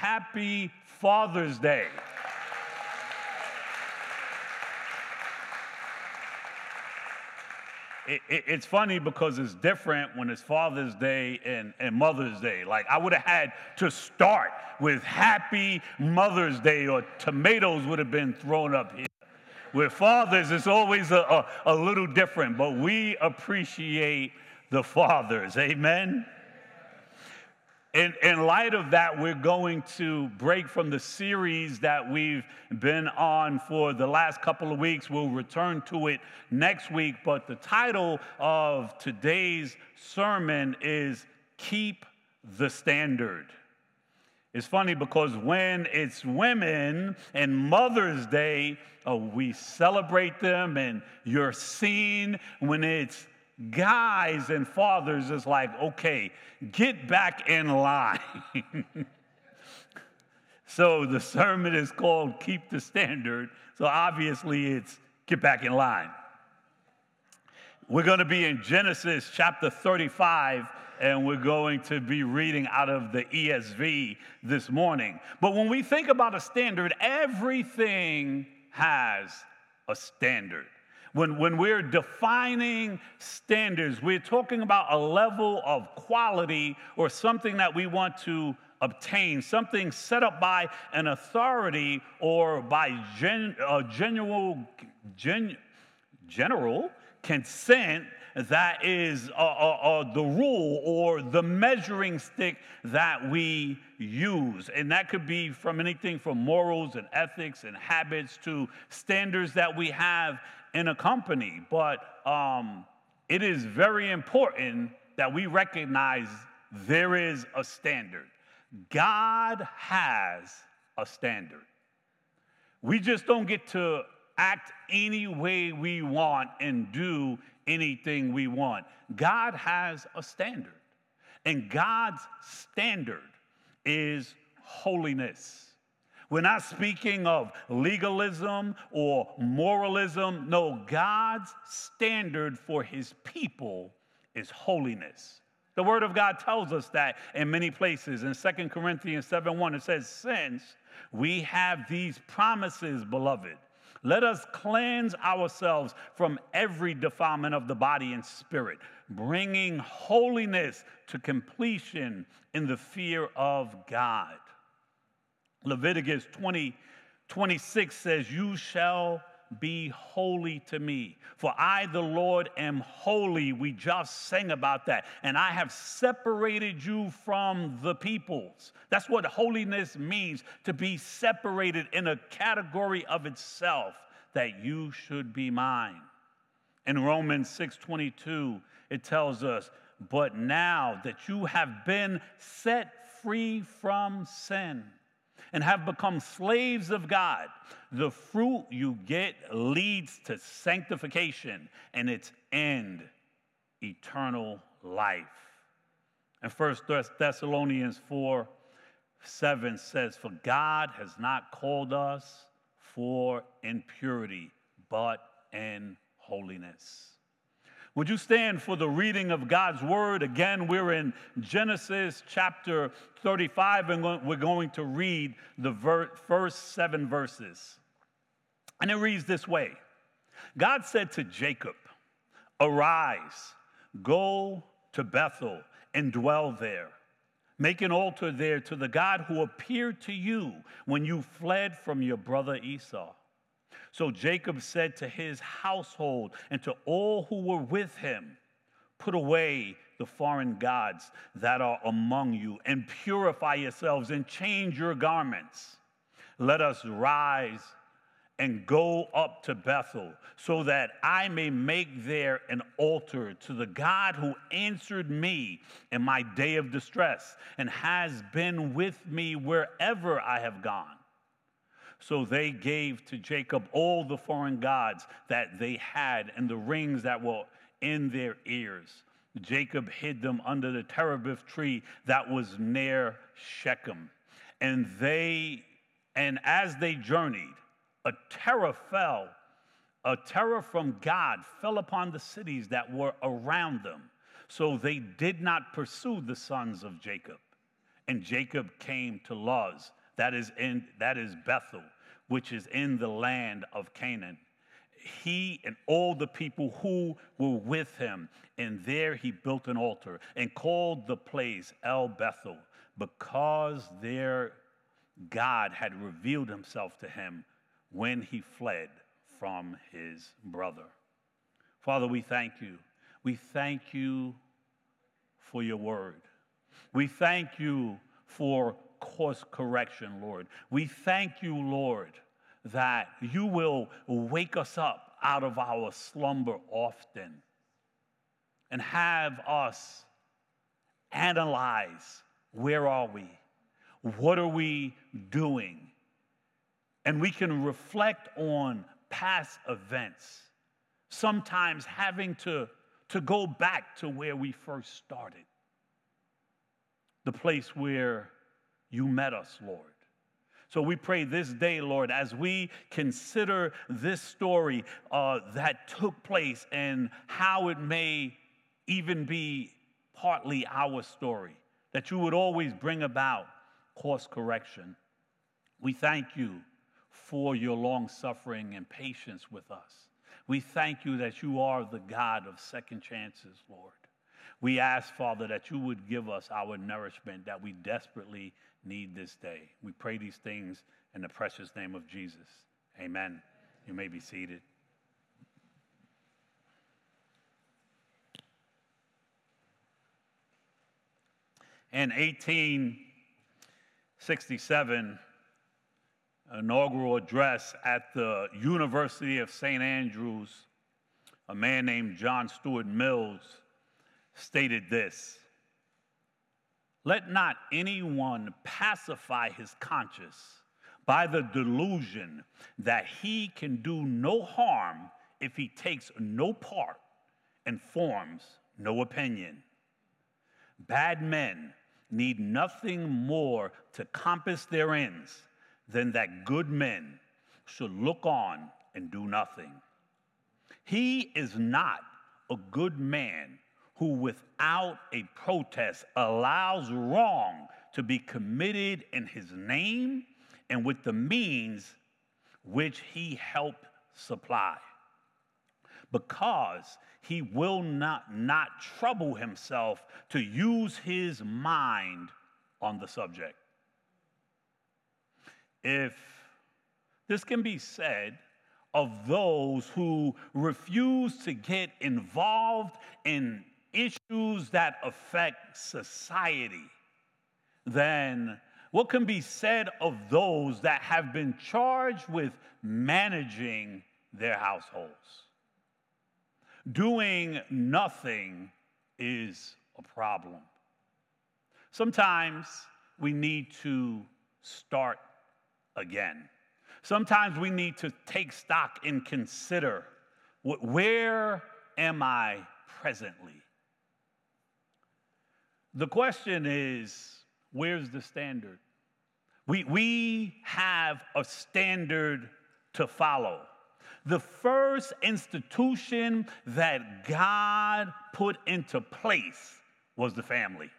Happy Father's Day. It, it, it's funny because it's different when it's Father's Day and, and Mother's Day. Like, I would have had to start with Happy Mother's Day, or tomatoes would have been thrown up here. With fathers, it's always a, a, a little different, but we appreciate the fathers. Amen. In, in light of that, we're going to break from the series that we've been on for the last couple of weeks. We'll return to it next week, but the title of today's sermon is Keep the Standard. It's funny because when it's women and Mother's Day, oh, we celebrate them and you're seen. When it's guys and fathers, it's like, okay, get back in line. so the sermon is called Keep the Standard. So obviously it's get back in line. We're going to be in Genesis chapter 35 and we're going to be reading out of the ESV this morning. But when we think about a standard, everything has a standard. When, when we're defining standards, we're talking about a level of quality or something that we want to obtain, something set up by an authority or by gen, general, gen, general consent that is uh, uh, uh, the rule or the measuring stick that we use. And that could be from anything from morals and ethics and habits to standards that we have in a company. But um, it is very important that we recognize there is a standard. God has a standard. We just don't get to act any way we want and do anything we want. God has a standard, and God's standard is holiness. We're not speaking of legalism or moralism. No, God's standard for his people is holiness. The word of God tells us that in many places. In 2 Corinthians 7 1, it says, Since we have these promises, beloved, let us cleanse ourselves from every defilement of the body and spirit, bringing holiness to completion in the fear of God. Leviticus 20, 26 says, You shall be holy to me. For I, the Lord, am holy. We just sang about that. And I have separated you from the peoples. That's what holiness means to be separated in a category of itself, that you should be mine. In Romans 6:22, it tells us, But now that you have been set free from sin, and have become slaves of God, the fruit you get leads to sanctification and its end, eternal life. And First Thessalonians 4 7 says, For God has not called us for impurity, but in holiness. Would you stand for the reading of God's word? Again, we're in Genesis chapter 35, and we're going to read the first seven verses. And it reads this way God said to Jacob, Arise, go to Bethel and dwell there. Make an altar there to the God who appeared to you when you fled from your brother Esau. So Jacob said to his household and to all who were with him, Put away the foreign gods that are among you, and purify yourselves and change your garments. Let us rise and go up to Bethel, so that I may make there an altar to the God who answered me in my day of distress and has been with me wherever I have gone. So they gave to Jacob all the foreign gods that they had and the rings that were in their ears. Jacob hid them under the terebinth tree that was near Shechem. And they and as they journeyed, a terror fell, a terror from God fell upon the cities that were around them. So they did not pursue the sons of Jacob. And Jacob came to Luz, that is, in, that is Bethel, which is in the land of Canaan. He and all the people who were with him, and there he built an altar and called the place El Bethel, because there God had revealed himself to him when he fled from his brother. Father, we thank you. We thank you for your word. We thank you for course correction, Lord. We thank you, Lord, that you will wake us up out of our slumber often and have us analyze where are we? What are we doing? And we can reflect on past events, sometimes having to, to go back to where we first started, the place where you met us, Lord. So we pray this day, Lord, as we consider this story uh, that took place and how it may even be partly our story, that you would always bring about course correction. We thank you for your long suffering and patience with us. We thank you that you are the God of second chances, Lord. We ask, Father, that you would give us our nourishment that we desperately need this day. We pray these things in the precious name of Jesus. Amen. You may be seated. In 1867, inaugural address at the University of St. Andrews, a man named John Stuart Mills stated this Let not anyone pacify his conscience by the delusion that he can do no harm if he takes no part and forms no opinion. Bad men need nothing more to compass their ends than that good men should look on and do nothing. He is not a good man who, without a protest, allows wrong to be committed in his name and with the means which he helped supply. Because he will not, not trouble himself to use his mind on the subject. If this can be said of those who refuse to get involved in issues that affect society, then what can be said of those that have been charged with managing their households? Doing nothing is a problem. Sometimes we need to start again. Sometimes we need to take stock and consider where am I presently? The question is where's the standard? We, we have a standard to follow. The first institution that God put into place was the family.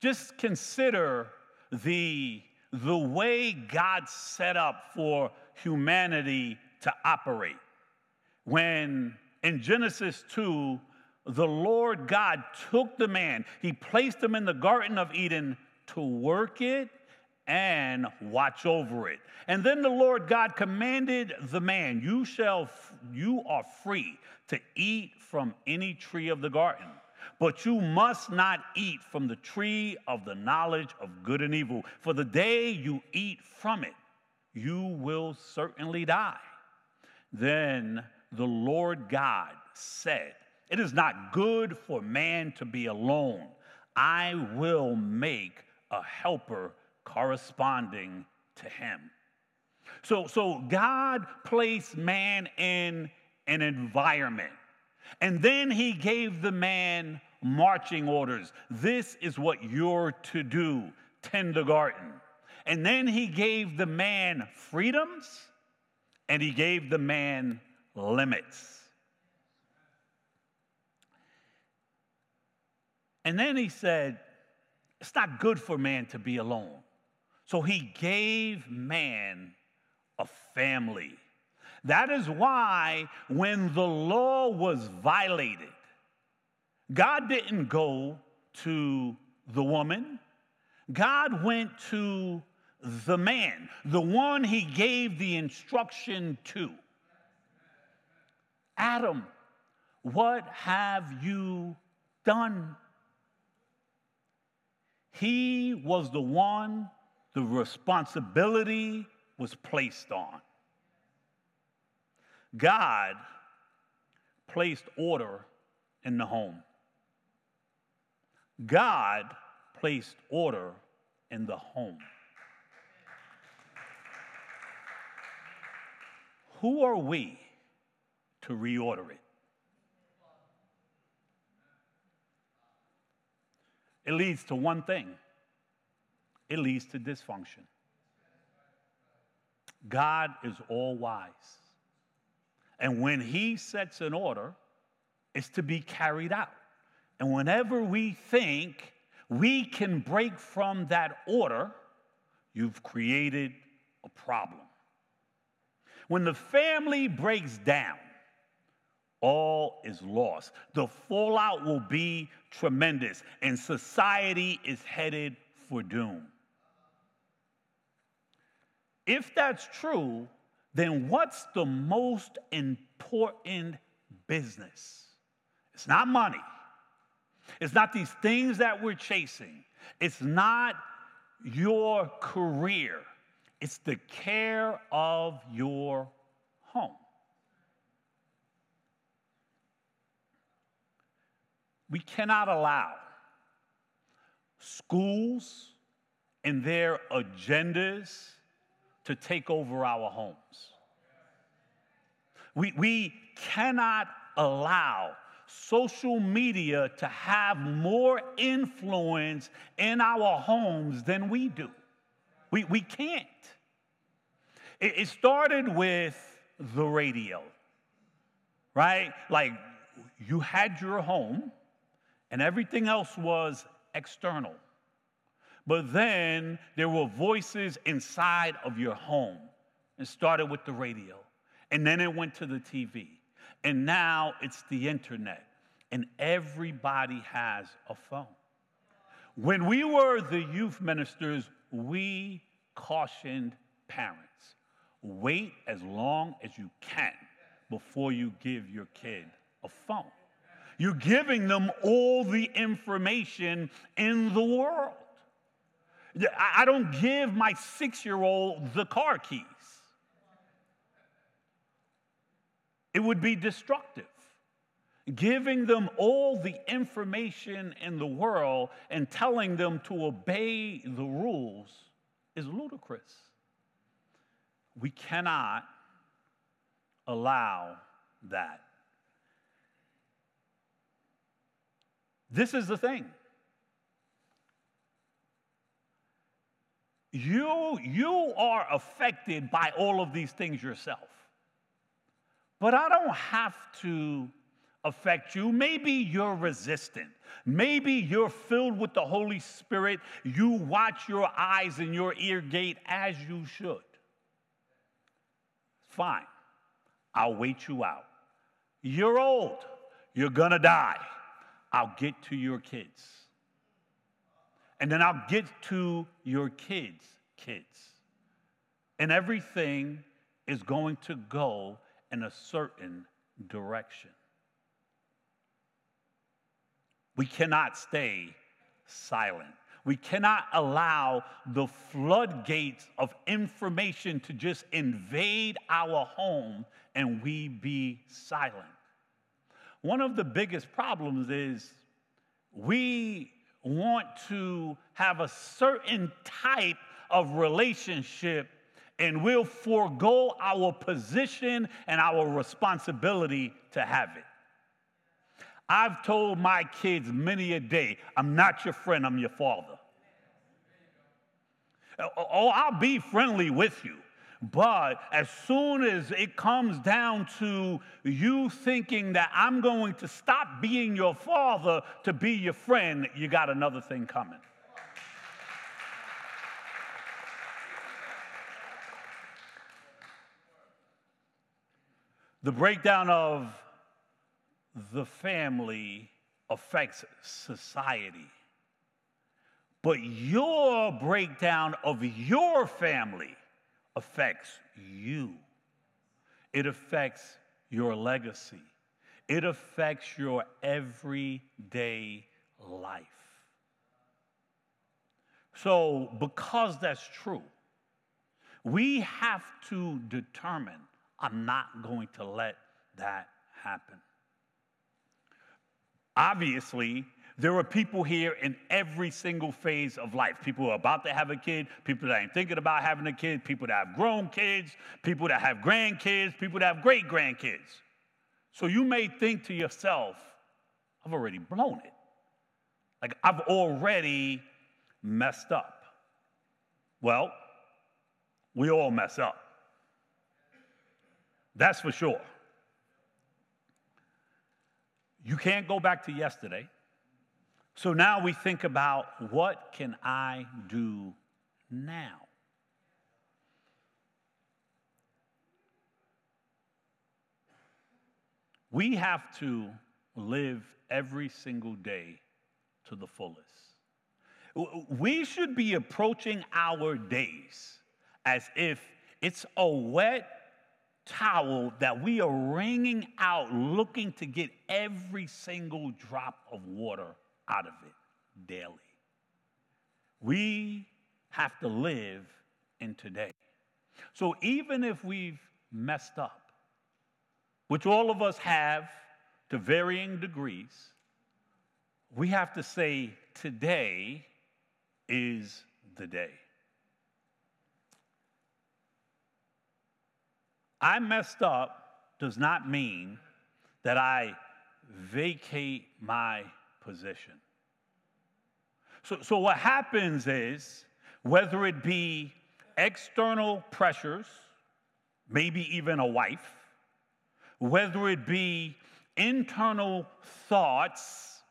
Just consider the, the way God set up for humanity to operate. When in Genesis 2, the Lord God took the man, he placed him in the Garden of Eden to work it and watch over it. And then the Lord God commanded the man, you shall you are free to eat from any tree of the garden. But you must not eat from the tree of the knowledge of good and evil, for the day you eat from it, you will certainly die. Then the Lord God said, It is not good for man to be alone. I will make a helper corresponding to him. So, so God placed man in an environment, and then he gave the man marching orders. This is what you're to do, tend the garden. And then he gave the man freedoms and he gave the man limits. And then he said, It's not good for man to be alone. So he gave man a family. That is why when the law was violated, God didn't go to the woman, God went to the man, the one he gave the instruction to. Adam, what have you done? He was the one the responsibility was placed on. God placed order in the home. God placed order in the home. Who are we to reorder it? It leads to one thing it leads to dysfunction. God is all wise. And when He sets an order, it's to be carried out. And whenever we think we can break from that order, you've created a problem. When the family breaks down, all is lost. The fallout will be tremendous, and society is headed for doom. If that's true, then what's the most important business? It's not money. It's not these things that we're chasing. It's not your career. It's the care of your home. We cannot allow schools and their agendas to take over our homes. We, we cannot allow social media to have more influence in our homes than we do. We, we can't. It, it started with the radio, right? Like you had your home and everything else was external. But then there were voices inside of your home. It started with the radio, and then it went to the TV, and now it's the internet, and everybody has a phone. When we were the youth ministers, we cautioned parents wait as long as you can before you give your kid a phone. You're giving them all the information in the world. I don't give my six year old the car keys, it would be destructive. Giving them all the information in the world and telling them to obey the rules is ludicrous. We cannot allow that. This is the thing. You, you are affected by all of these things yourself. But I don't have to affect you. Maybe you're resistant. Maybe you're filled with the Holy Spirit. You watch your eyes and your ear gate as you should. Fine. I'll wait you out. You're old. You're going to die. I'll get to your kids. And then I'll get to your kids' kids. And everything is going to go in a certain direction. We cannot stay silent. We cannot allow the floodgates of information to just invade our home and we be silent. One of the biggest problems is we want to have a certain type of relationship and we'll forego our position and our responsibility to have it. I've told my kids many a day, I'm not your friend, I'm your father. Oh, I'll be friendly with you, But as soon as it comes down to you thinking that I'm going to stop being your father to be your friend, you got another thing coming. The breakdown of the family affects society. But your breakdown of your family affects you. It affects your legacy. It affects your everyday life. So, because that's true, we have to determine I'm not going to let that happen. Obviously, there are people here in every single phase of life. People who are about to have a kid, people that ain't thinking about having a kid, people that have grown kids, people that have grandkids, people that have great grandkids. So you may think to yourself, I've already blown it. Like I've already messed up. Well, we all mess up. That's for sure. You can't go back to yesterday. So now we think about what can I do now? We have to live every single day to the fullest. We should be approaching our days as if it's a wet towel that we are wringing out, looking to get every single drop of water out of it daily. We have to live in today. So even if we've messed up, which all of us have to varying degrees, we have to say, today is the day. I messed up does not mean that I vacate my position. So, so what happens is, whether it be external pressures, maybe even a wife, whether it be internal thoughts,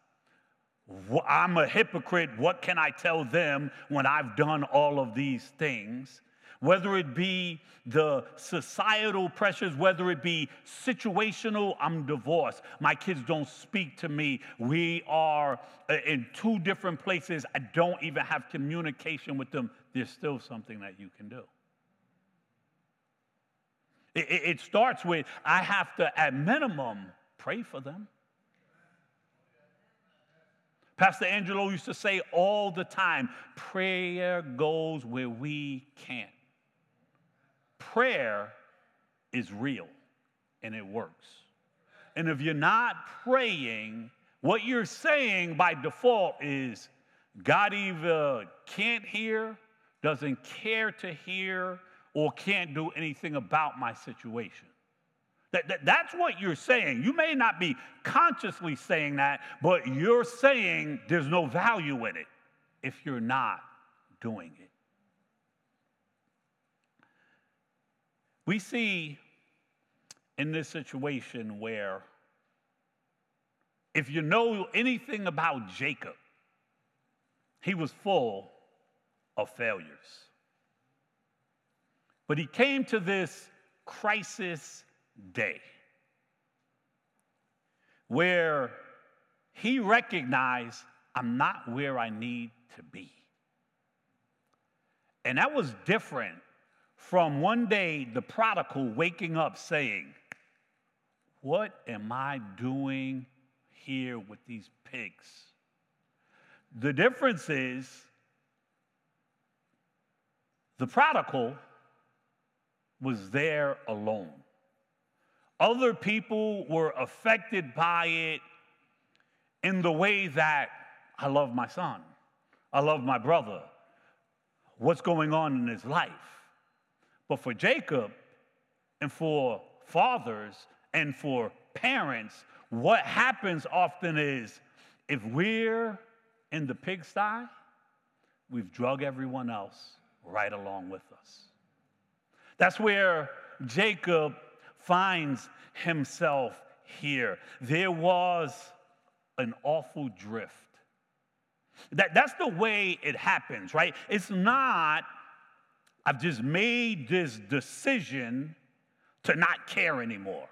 I'm a hypocrite, what can I tell them when I've done all of these things? Whether it be the societal pressures, whether it be situational, I'm divorced. My kids don't speak to me. We are uh, in two different places. I don't even have communication with them. There's still something that you can do. It, it starts with I have to, at minimum, pray for them. Pastor Angelo used to say all the time prayer goes where we can't prayer is real and it works. And if you're not praying, what you're saying by default is God either can't hear, doesn't care to hear, or can't do anything about my situation. That, that, that's what you're saying. You may not be consciously saying that, but you're saying there's no value in it if you're not doing it. We see in this situation where if you know anything about Jacob, he was full of failures. But he came to this crisis day where he recognized, I'm not where I need to be. And that was different from one day the prodigal waking up saying, What am I doing here with these pigs? The difference is the prodigal was there alone. Other people were affected by it in the way that I love my son, I love my brother, what's going on in his life. But for Jacob and for fathers and for parents, what happens often is if we're in the pigsty, we've drug everyone else right along with us. That's where Jacob finds himself here. There was an awful drift. That, that's the way it happens, right? It's not, I've just made this decision to not care anymore.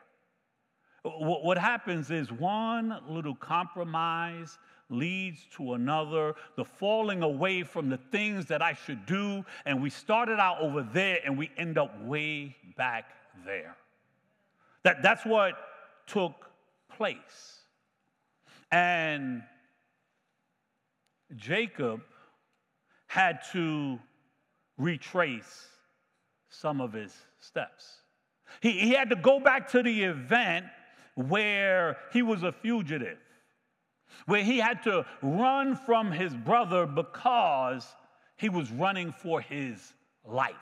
What happens is one little compromise leads to another, the falling away from the things that I should do, and we started out over there and we end up way back there. That, that's what took place. And Jacob had to retrace some of his steps. He, he had to go back to the event where he was a fugitive, where he had to run from his brother because he was running for his life.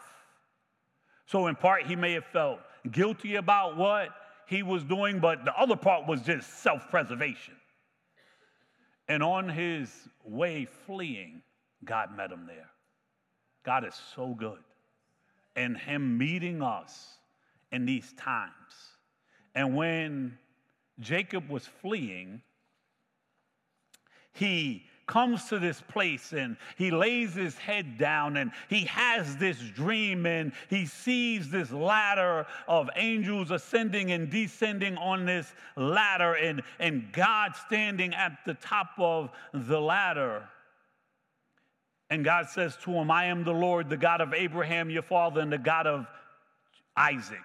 So, in part, he may have felt guilty about what he was doing, but the other part was just self preservation. And on his way fleeing, God met him there. God is so good. And him meeting us in these times. And when Jacob was fleeing, he comes to this place and he lays his head down and he has this dream and he sees this ladder of angels ascending and descending on this ladder and, and God standing at the top of the ladder. And God says to him, I am the Lord, the God of Abraham, your father, and the God of Isaac.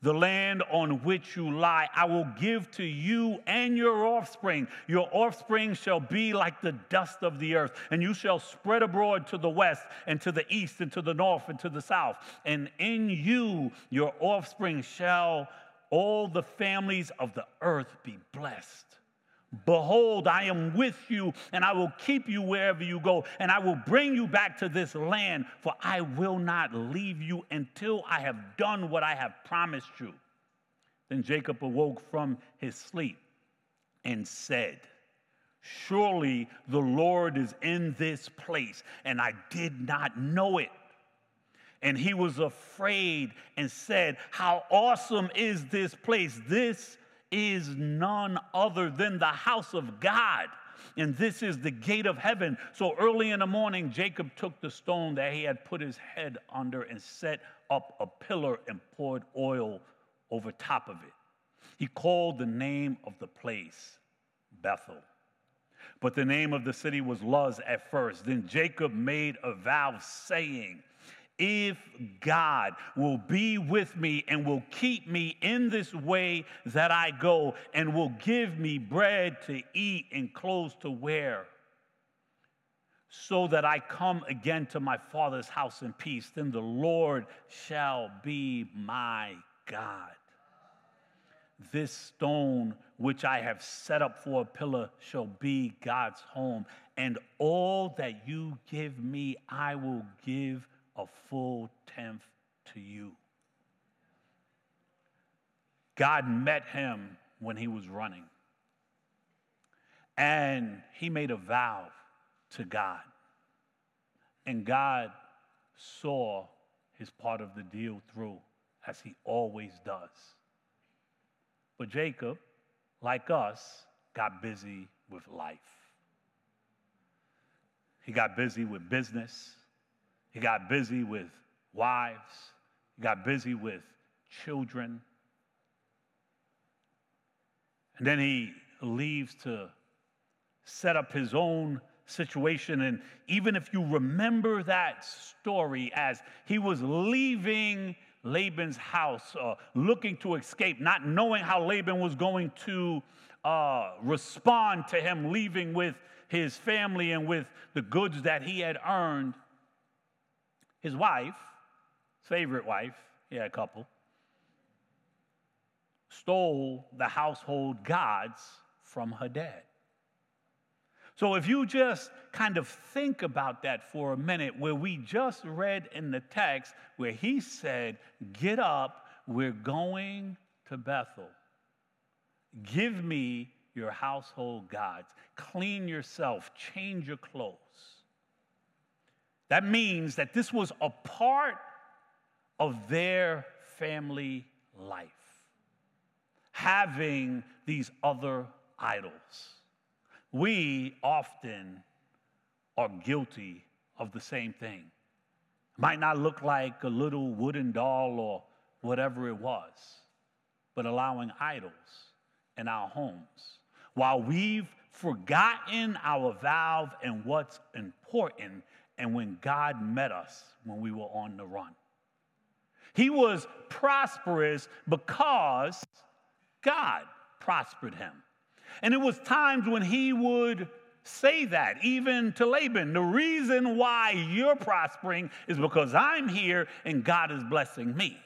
The land on which you lie, I will give to you and your offspring. Your offspring shall be like the dust of the earth, and you shall spread abroad to the west and to the east and to the north and to the south. And in you, your offspring, shall all the families of the earth be blessed. Behold, I am with you, and I will keep you wherever you go, and I will bring you back to this land, for I will not leave you until I have done what I have promised you. Then Jacob awoke from his sleep and said, Surely the Lord is in this place, and I did not know it. And he was afraid and said, How awesome is this place! This is none other than the house of God. And this is the gate of heaven. So early in the morning, Jacob took the stone that he had put his head under and set up a pillar and poured oil over top of it. He called the name of the place Bethel. But the name of the city was Luz at first. Then Jacob made a vow, saying, if God will be with me and will keep me in this way that I go and will give me bread to eat and clothes to wear, so that I come again to my father's house in peace, then the Lord shall be my God. This stone which I have set up for a pillar shall be God's home, and all that you give me, I will give a full tenth to you. God met him when he was running. And he made a vow to God. And God saw his part of the deal through, as he always does. But Jacob, like us, got busy with life. He got busy with business. He got busy with wives, he got busy with children. And then he leaves to set up his own situation. And even if you remember that story as he was leaving Laban's house, uh, looking to escape, not knowing how Laban was going to uh, respond to him leaving with his family and with the goods that he had earned, his wife, favorite wife, he had a couple, stole the household gods from her dad. So if you just kind of think about that for a minute, where we just read in the text where he said, Get up, we're going to Bethel. Give me your household gods. Clean yourself, change your clothes. That means that this was a part of their family life, having these other idols. We often are guilty of the same thing. Might not look like a little wooden doll or whatever it was, but allowing idols in our homes. While we've forgotten our vow and what's important, and when God met us when we were on the run. He was prosperous because God prospered him. And it was times when he would say that, even to Laban. The reason why you're prospering is because I'm here and God is blessing me.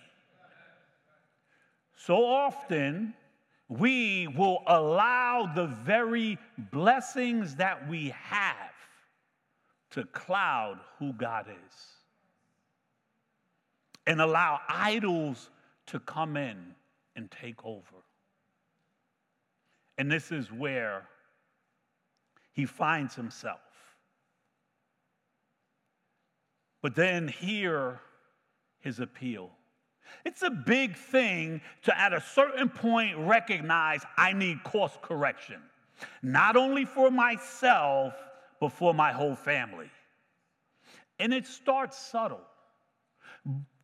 So often, we will allow the very blessings that we have to cloud who God is and allow idols to come in and take over. And this is where he finds himself. But then hear his appeal. It's a big thing to, at a certain point, recognize I need course correction, not only for myself, but for my whole family. And it starts subtle.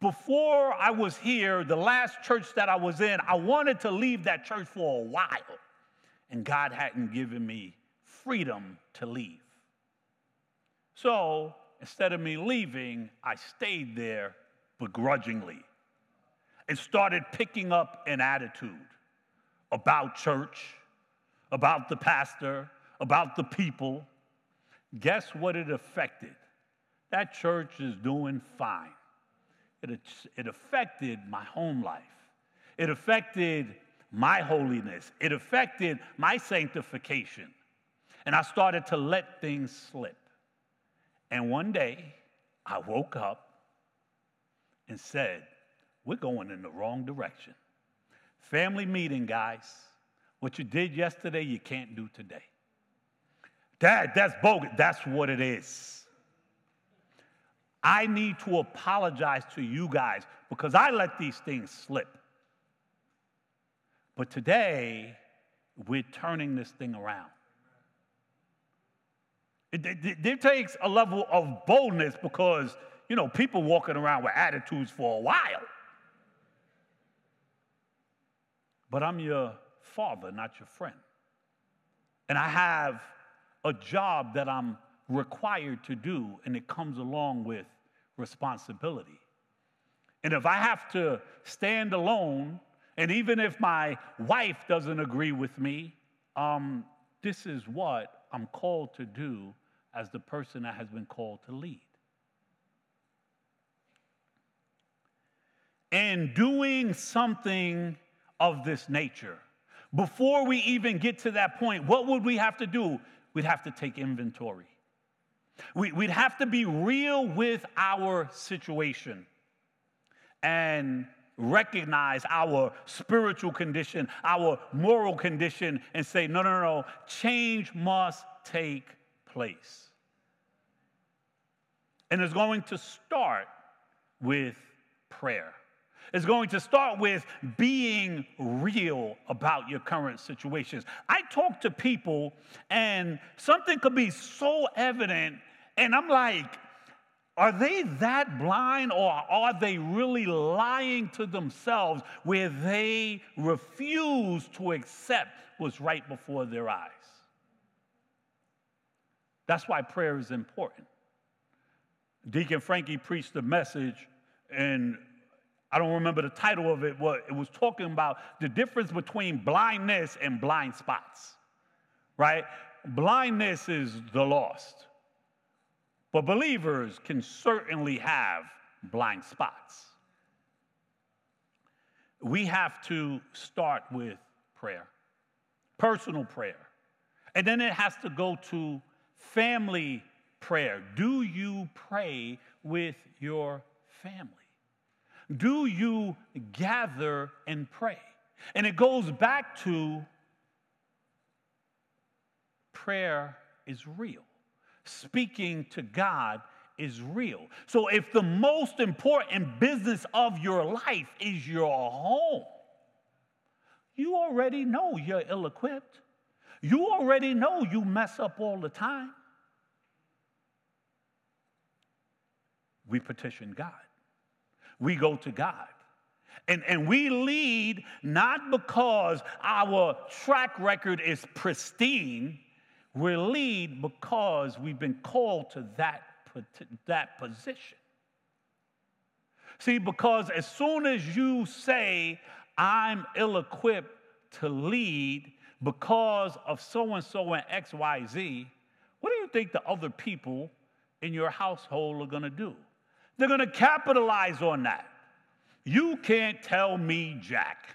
Before I was here, the last church that I was in, I wanted to leave that church for a while, and God hadn't given me freedom to leave. So instead of me leaving, I stayed there begrudgingly and started picking up an attitude about church, about the pastor, about the people. Guess what it affected? That church is doing fine. It, it affected my home life. It affected my holiness. It affected my sanctification. And I started to let things slip. And one day, I woke up and said, We're going in the wrong direction. Family meeting, guys. What you did yesterday, you can't do today. Dad, that's bogus. That's what it is. I need to apologize to you guys because I let these things slip. But today, we're turning this thing around. It, it, it, takes a level of boldness because, you know, people walking around with attitudes for a while. But I'm your father, not your friend. And I have a job that I'm required to do, and it comes along with responsibility. And if I have to stand alone, and even if my wife doesn't agree with me, um, this is what I'm called to do as the person that has been called to lead. And doing something of this nature, before we even get to that point, what would we have to do? We'd have to take inventory. We, would have to be real with our situation and recognize our spiritual condition, our moral condition, and say, no, no, no, change must take place. And it's going to start with prayer. It's going to start with being real about your current situations. I talk to people, and something could be so evident, and I'm like, are they that blind or are they really lying to themselves where they refuse to accept what's right before their eyes? That's why prayer is important. Deacon Frankie preached the message, and I don't remember the title of it, but it was talking about the difference between blindness and blind spots, right? Blindness is the lost. But believers can certainly have blind spots. We have to start with prayer, personal prayer. And then it has to go to family prayer. Do you pray with your family? Do you gather and pray? And it goes back to prayer is real speaking to God is real. So if the most important business of your life is your home, you already know you're ill equipped. You already know you mess up all the time. We petition God. We go to God. And, and we lead not because our track record is pristine, we lead because we've been called to that, that position. See, because as soon as you say, I'm ill equipped to lead because of so and so and XYZ, what do you think the other people in your household are going to do? They're going to capitalize on that. You can't tell me Jack.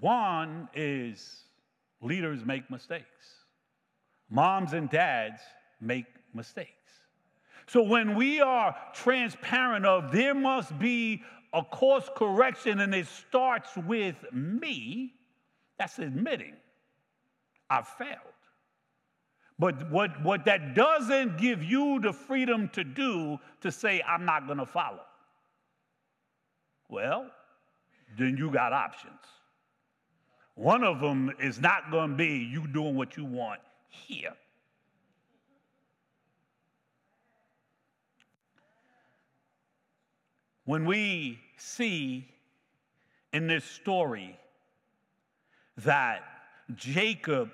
One is leaders make mistakes. Moms and dads make mistakes. So when we are transparent of there must be a course correction and it starts with me, that's admitting I've failed. But what, what that doesn't give you the freedom to do to say, I'm not going to follow. Well, then you got options. One of them is not going to be you doing what you want here. When we see in this story that Jacob,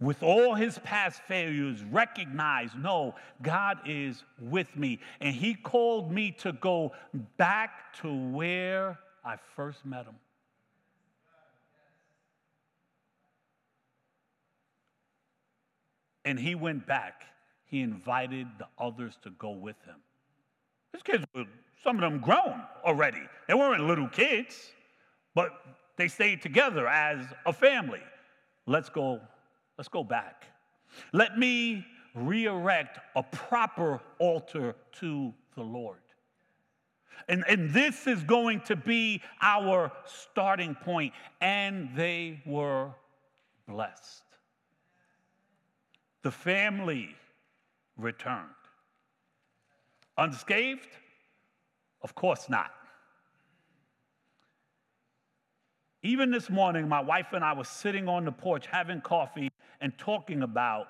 with all his past failures, recognized, no, God is with me. And he called me to go back to where I first met him. And he went back. He invited the others to go with him. His kids were, some of them grown already. They weren't little kids, but they stayed together as a family. Let's go, let's go back. Let me re-erect a proper altar to the Lord. And, and this is going to be our starting point. And they were blessed. The family returned. Unscathed? Of course not. Even this morning, my wife and I were sitting on the porch having coffee and talking about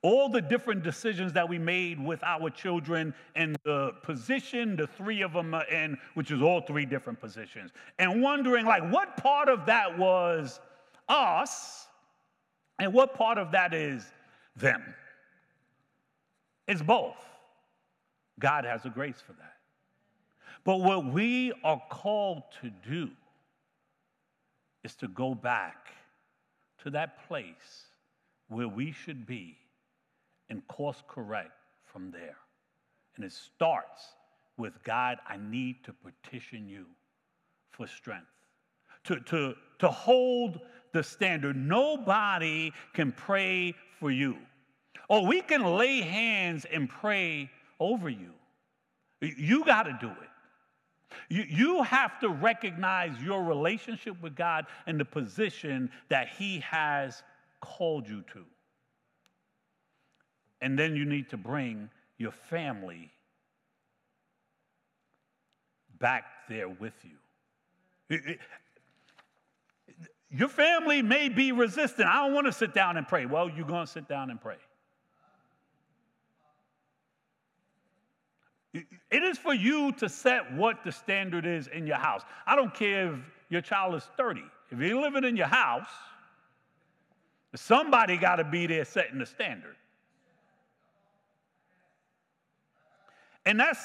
all the different decisions that we made with our children and the position the three of them are in, which is all three different positions, and wondering like what part of that was us and what part of that is them. It's both. God has a grace for that. But what we are called to do is to go back to that place where we should be and course correct from there. And it starts with God, I need to petition you for strength, to, to, to hold the standard. Nobody can pray for you. Or we can lay hands and pray over you. You got to do it. You, you have to recognize your relationship with God and the position that He has called you to. And then you need to bring your family back there with you. Your family may be resistant. I don't want to sit down and pray. Well, you're going to sit down and pray. It is for you to set what the standard is in your house. I don't care if your child is 30. If you're living in your house, somebody got to be there setting the standard. And that's,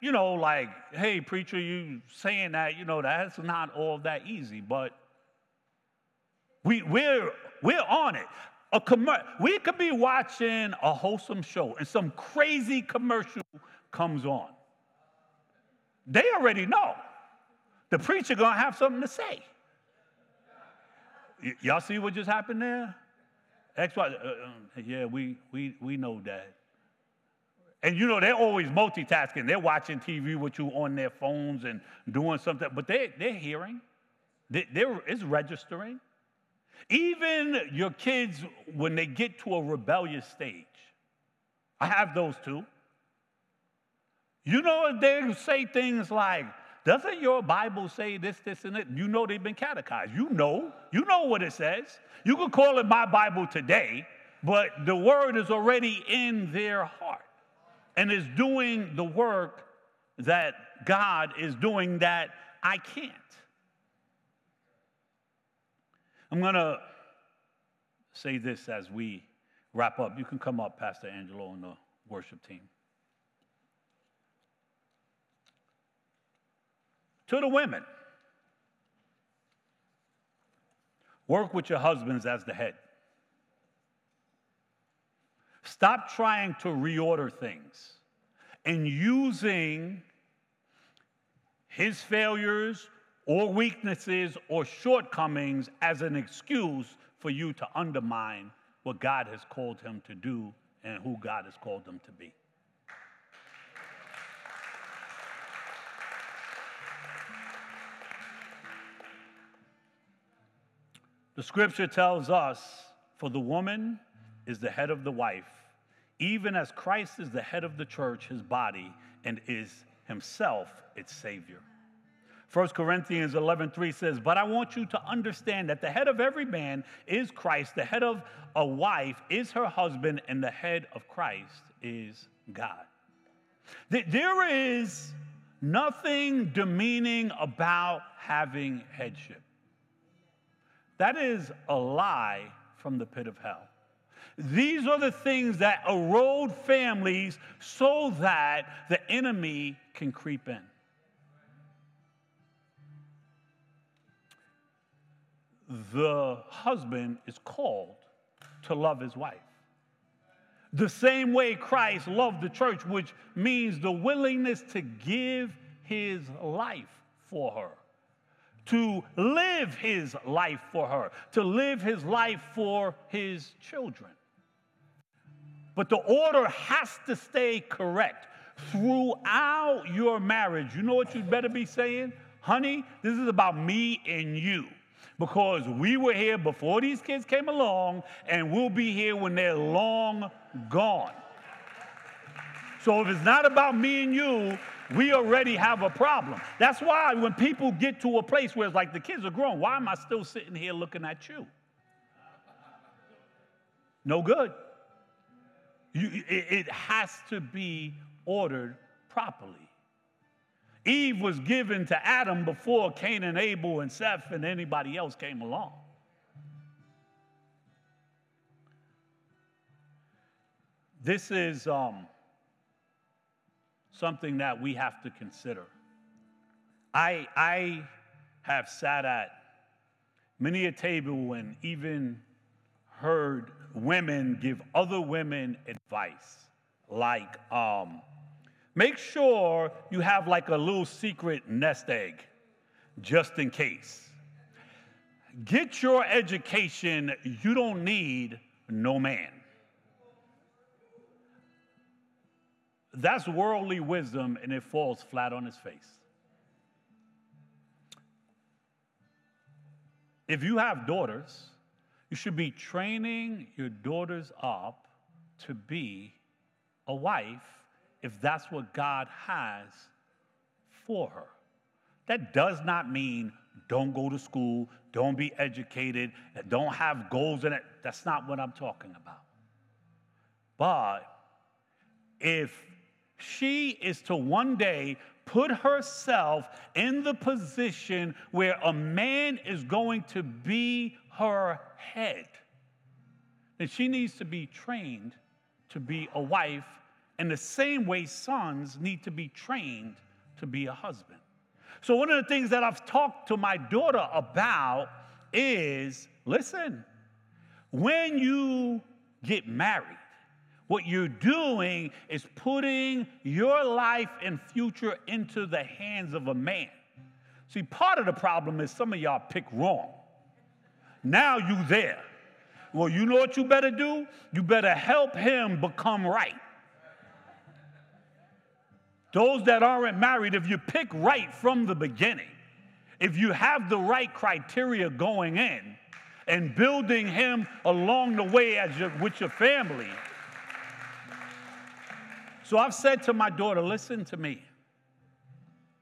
you know, like, hey, preacher, you saying that, you know, that's not all that easy, but we, we're, we're on it. A com- we could be watching a wholesome show and some crazy commercial comes on. They already know. The preacher gonna have something to say. Y- y'all see what just happened there? X, Y, uh, uh, yeah, we, we, we know that. And you know, they're always multitasking. They're watching TV with you on their phones and doing something, but they, they're hearing. They're it's registering. Even your kids, when they get to a rebellious stage, I have those too. You know, they say things like, doesn't your Bible say this, this, and that? You know they've been catechized. You know. You know what it says. You can call it my Bible today, but the word is already in their heart and is doing the work that God is doing that I can't. I'm going to say this as we wrap up. You can come up, Pastor Angelo, and the worship team. To the women, work with your husbands as the head. Stop trying to reorder things and using his failures or weaknesses or shortcomings as an excuse for you to undermine what God has called him to do and who God has called him to be. The scripture tells us, for the woman is the head of the wife, even as Christ is the head of the church, his body, and is himself its Savior. 1 Corinthians 11:3 says, "But I want you to understand that the head of every man is Christ, the head of a wife is her husband, and the head of Christ is God." There is nothing demeaning about having headship. That is a lie from the pit of hell. These are the things that erode families so that the enemy can creep in. The husband is called to love his wife. The same way Christ loved the church, which means the willingness to give his life for her to live his life for her, to live his life for his children. But the order has to stay correct throughout your marriage. You know what you'd better be saying? Honey, this is about me and you. Because we were here before these kids came along, and we'll be here when they're long gone. So if it's not about me and you, we already have a problem. That's why when people get to a place where it's like the kids are grown, why am I still sitting here looking at you? No good. You, it, it has to be ordered properly. Eve was given to Adam before Cain and Abel and Seth and anybody else came along. This is um, something that we have to consider. I, I have sat at many a table and even heard women give other women advice like um, make sure you have like a little secret nest egg just in case get your education you don't need no man That's worldly wisdom, and it falls flat on its face. If you have daughters, you should be training your daughters up to be a wife if that's what God has for her. That does not mean don't go to school, don't be educated, don't have goals in it. That's not what I'm talking about. But if she is to one day put herself in the position where a man is going to be her head. And she needs to be trained to be a wife in the same way sons need to be trained to be a husband. So, one of the things that I've talked to my daughter about is listen, when you get married, what you're doing is putting your life and future into the hands of a man. See, part of the problem is some of y'all pick wrong. Now you there. Well, you know what you better do? You better help him become right. Those that aren't married, if you pick right from the beginning, if you have the right criteria going in and building him along the way as your, with your family. So I've said to my daughter, listen to me.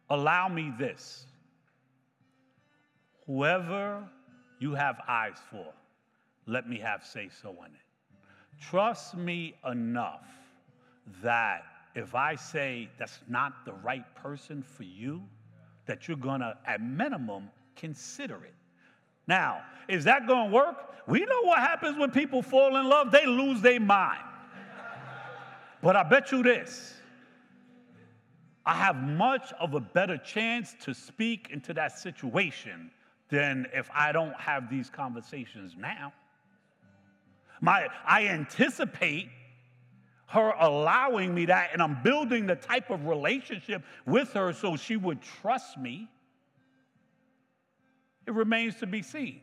Allow me this. Whoever you have eyes for, let me have say so in it. Trust me enough that if I say that's not the right person for you, that you're gonna, at minimum, consider it. Now, is that gonna work? We know what happens when people fall in love, they lose their mind. But I bet you this I have much of a better chance to speak into that situation than if I don't have these conversations now. My, I anticipate her allowing me that, and I'm building the type of relationship with her so she would trust me. It remains to be seen.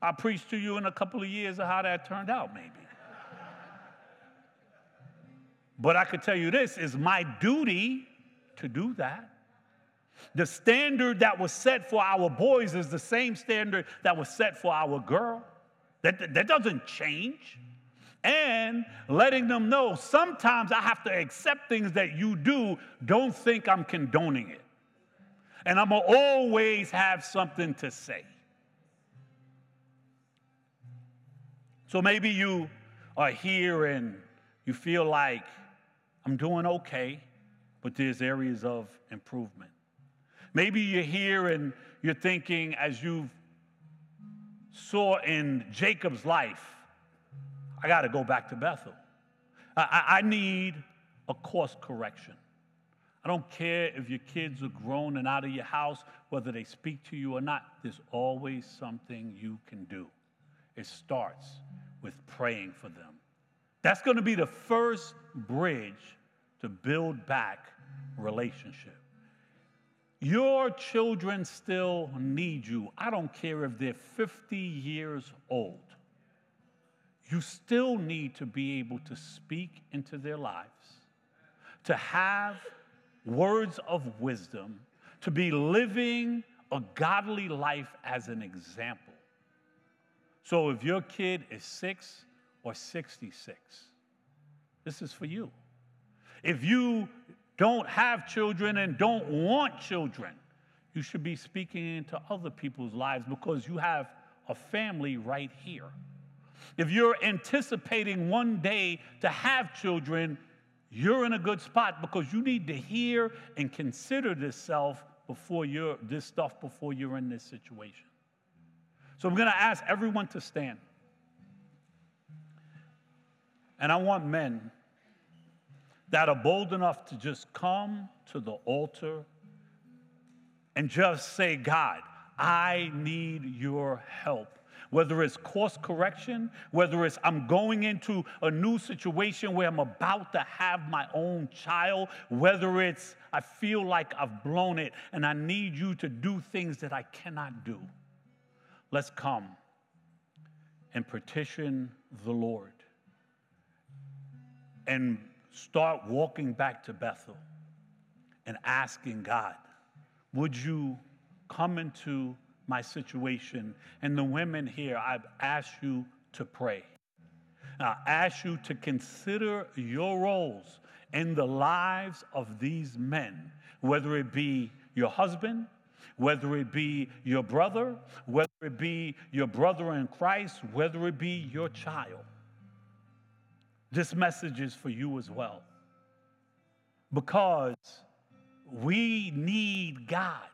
I'll preach to you in a couple of years of how that turned out, maybe. But I could tell you this is my duty to do that. The standard that was set for our boys is the same standard that was set for our girl. That, that doesn't change and letting them know sometimes I have to accept things that you do. Don't think I'm condoning it. And I'm to always have something to say. So maybe you are here and you feel like I'm doing okay, but there's areas of improvement. Maybe you're here and you're thinking, as you saw in Jacob's life, I got to go back to Bethel. I, I need a course correction. I don't care if your kids are grown and out of your house, whether they speak to you or not, there's always something you can do. It starts with praying for them. That's going to be the first bridge to build back relationship. Your children still need you. I don't care if they're 50 years old you still need to be able to speak into their lives, to have words of wisdom, to be living a godly life as an example. So if your kid is six or 66, this is for you. If you don't have children and don't want children, you should be speaking into other people's lives because you have a family right here. If you're anticipating one day to have children, you're in a good spot because you need to hear and consider this self before you're this stuff before you're in this situation. So I'm going to ask everyone to stand. And I want men that are bold enough to just come to the altar and just say, God, I need your help whether it's course correction, whether it's I'm going into a new situation where I'm about to have my own child, whether it's I feel like I've blown it and I need you to do things that I cannot do. Let's come and petition the Lord and start walking back to Bethel and asking God, would you come into my situation. And the women here, I've asked you to pray. I ask you to consider your roles in the lives of these men, whether it be your husband, whether it be your brother, whether it be your brother in Christ, whether it be your child. This message is for you as well. Because we need God.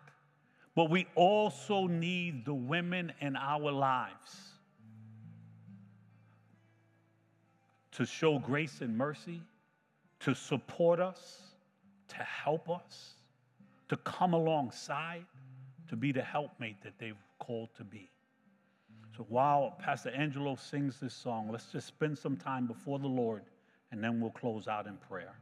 But we also need the women in our lives to show grace and mercy, to support us, to help us, to come alongside, to be the helpmate that they've called to be. So while Pastor Angelo sings this song, let's just spend some time before the Lord and then we'll close out in prayer.